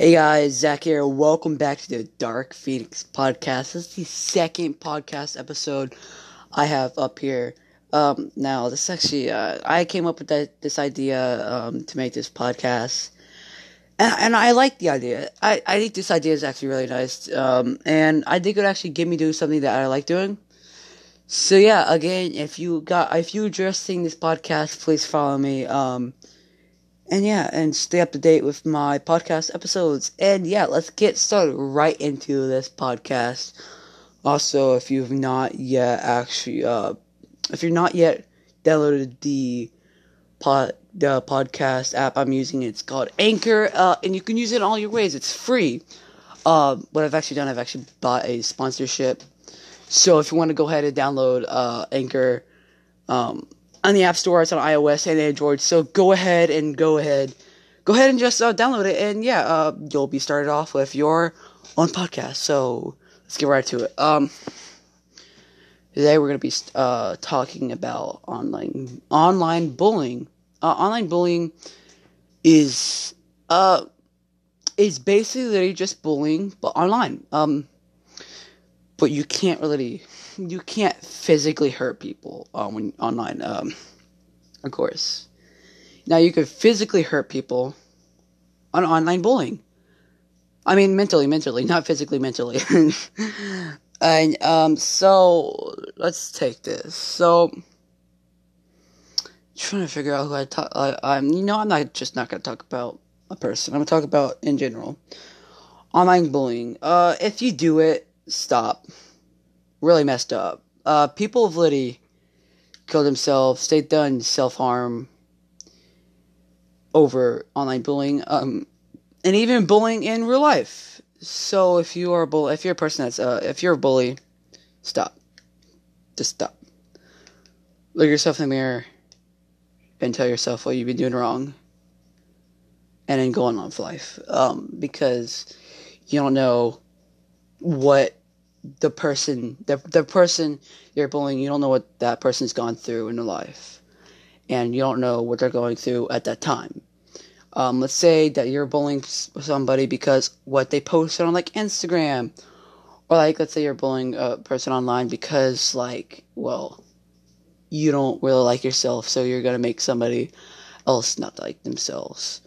Hey guys, Zach here. Welcome back to the Dark Phoenix podcast. This is the second podcast episode I have up here. Um, now, this actually, uh, I came up with that, this idea um, to make this podcast, and, and I like the idea. I, I think this idea is actually really nice, um, and I think it would actually get me do something that I like doing. So yeah, again, if you got if you are just seen this podcast, please follow me. Um, and yeah, and stay up to date with my podcast episodes. And yeah, let's get started right into this podcast. Also, if you've not yet actually, uh, if you're not yet downloaded the pod, the podcast app I'm using, it's called Anchor, uh, and you can use it in all your ways. It's free. Uh, what I've actually done, I've actually bought a sponsorship. So if you want to go ahead and download uh, Anchor, um, on the App Store. It's on iOS and Android. So go ahead and go ahead, go ahead and just uh, download it, and yeah, uh, you'll be started off with your own podcast. So let's get right to it. Um, today we're gonna be uh, talking about online online bullying. Uh, online bullying is uh is basically just bullying, but online. Um, but you can't really you can't physically hurt people um, when online. Um, of course. Now you could physically hurt people on online bullying. I mean, mentally, mentally, not physically, mentally. and um, so let's take this. So, trying to figure out who I talk. I, I'm, you know, I'm not just not gonna talk about a person. I'm gonna talk about in general online bullying. Uh, if you do it, stop really messed up. Uh, people of Liddy killed themselves. They've done self harm over online bullying, um, and even bullying in real life. So if you are a bull, if you're a person that's uh, if you're a bully, stop. Just stop. Look yourself in the mirror and tell yourself what you've been doing wrong, and then go on with life. Um, because you don't know what the person the the person you're bullying you don't know what that person's gone through in their life. And you don't know what they're going through at that time. Um, let's say that you're bullying somebody because what they posted on like instagram. Or like let's say you're bullying a person online because like well you don't really like yourself so you're gonna make somebody else not like themselves.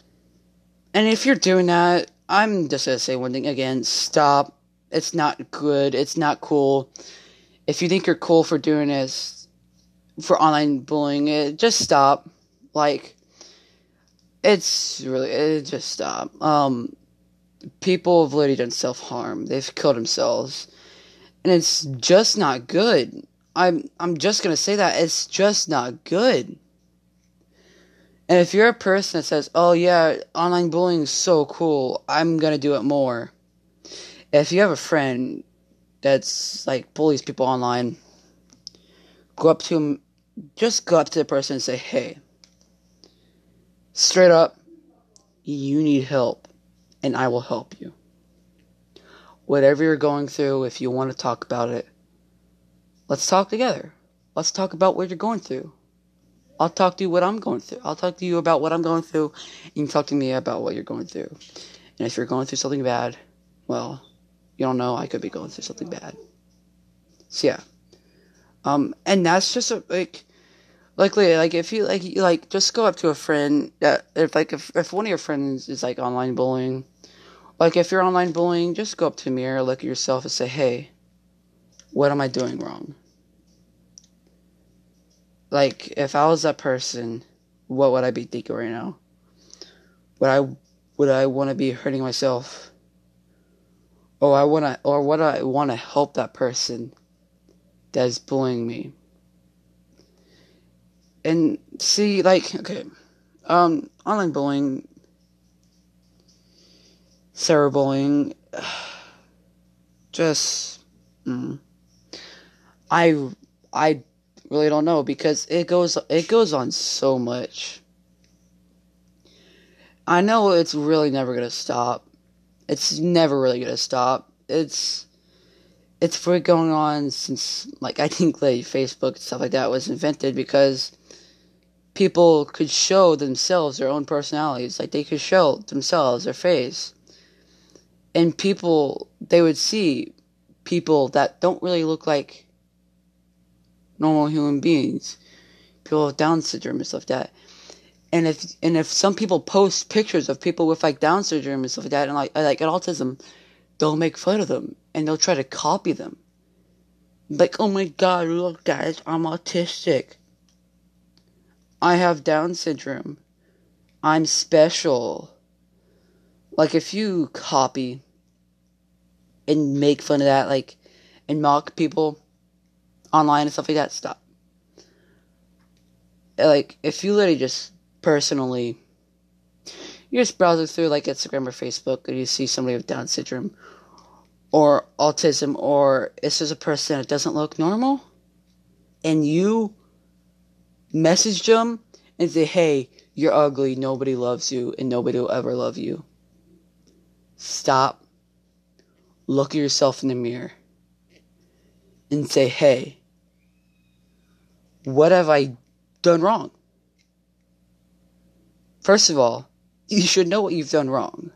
And if you're doing that i'm just gonna say one thing again stop it's not good. It's not cool. If you think you're cool for doing this, for online bullying, it just stop. Like, it's really, it just stop. Um, people have literally done self harm. They've killed themselves, and it's just not good. I'm, I'm just gonna say that it's just not good. And if you're a person that says, "Oh yeah, online bullying is so cool. I'm gonna do it more," if you have a friend that's like bullies people online, go up to him, just go up to the person and say, hey, straight up, you need help, and I will help you. Whatever you're going through, if you want to talk about it, let's talk together. Let's talk about what you're going through. I'll talk to you what I'm going through. I'll talk to you about what I'm going through. And you can talk to me about what you're going through. And if you're going through something bad, well, you don't know, I could be going through something bad. So yeah. Um, and that's just a, like, likely, like if you like, you, like just go up to a friend that if like if if one of your friends is like online bullying, like if you're online bullying, just go up to a mirror, look at yourself, and say, hey, what am I doing wrong? Like if I was that person, what would I be thinking right now? Would I would I want to be hurting myself? Or I want to, or what I want to help that person that is bullying me. And see, like, okay, um, online bullying, cyberbullying, just, mm, I, I really don't know because it goes, it goes on so much. I know it's really never gonna stop it's never really gonna stop. It's it's been going on since like I think like Facebook and stuff like that was invented because people could show themselves their own personalities. Like they could show themselves their face. and people they would see people that don't really look like normal human beings, people with Down syndrome and stuff like that. And if and if some people post pictures of people with like Down syndrome and stuff like that, and like like an autism, they'll make fun of them and they'll try to copy them. Like, oh my god, look guys, I'm autistic. I have Down syndrome. I'm special. Like if you copy and make fun of that, like, and mock people online and stuff like that, stop. Like, if you literally just personally, you're just browsing through like Instagram or Facebook and you see somebody with Down syndrome or autism or it's just a person that doesn't look normal and you message them and say, hey, you're ugly, nobody loves you, and nobody will ever love you. Stop look at yourself in the mirror and say, hey, what have I done wrong? First of all, you should know what you've done wrong.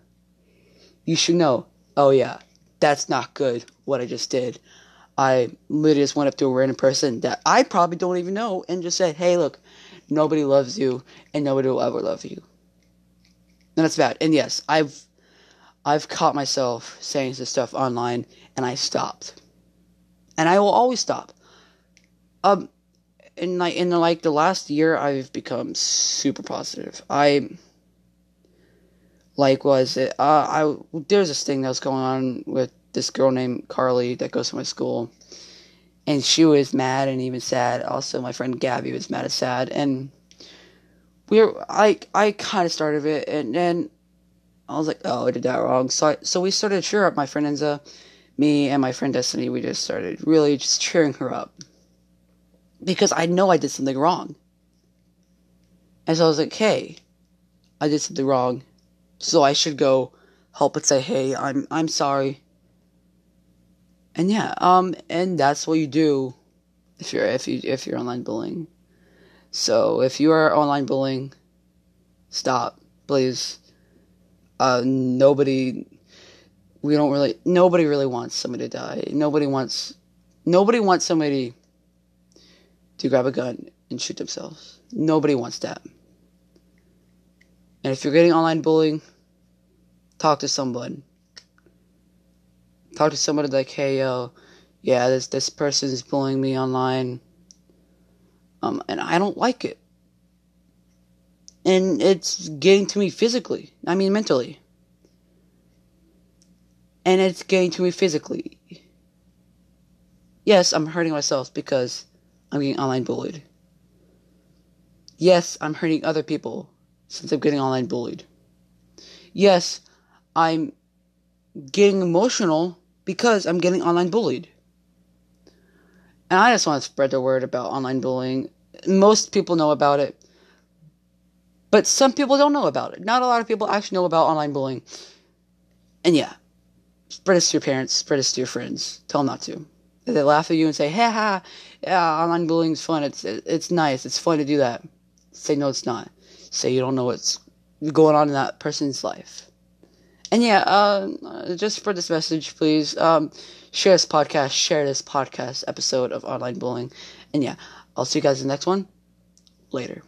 You should know, oh yeah, that's not good, what I just did. I literally just went up to a random person that I probably don't even know and just said, hey, look, nobody loves you and nobody will ever love you. And that's bad. And yes, I've I've caught myself saying this stuff online and I stopped. And I will always stop. Um in like in the, like the last year I've become super positive. I like was it uh I there's this thing that was going on with this girl named Carly that goes to my school. And she was mad and even sad. Also my friend Gabby was mad and sad and we are I I kind of started it and then I was like, oh, I did that wrong. So I, so we started cheer up my friend Enza, me and my friend Destiny. We just started really just cheering her up because I know I did something wrong. And so I was like, hey, I did something wrong, so I should go help and say, hey, I'm I'm sorry. And yeah, um, and that's what you do if you're if you if you're online bullying. So if you are online bullying, stop, please uh, nobody, we don't really, nobody really wants somebody to die. Nobody wants, nobody wants somebody to grab a gun and shoot themselves. Nobody wants that. And if you're getting online bullying, talk to someone. Talk to somebody like, hey, yo, yeah, this this person is bullying me online. Um, and I don't like it and it's getting to me physically. I mean, mentally. And it's getting to me physically. Yes, I'm hurting myself because I'm getting online bullied. Yes, I'm hurting other people since I'm getting online bullied. Yes, I'm getting emotional because I'm getting online bullied. And I just want to spread the word about online bullying. Most people know about it. But some people don't know about it. Not a lot of people actually know about online bullying. And yeah, spread this to your parents, spread this to your friends. Tell them not to. They laugh at you and say, ha ha, yeah, online bullying is fun. It's, it's nice. It's fun to do that. Say, no, it's not. Say you don't know what's going on in that person's life. And yeah, uh, just for this message, please um, share this podcast, share this podcast episode of online bullying. And yeah, I'll see you guys in the next one. Later.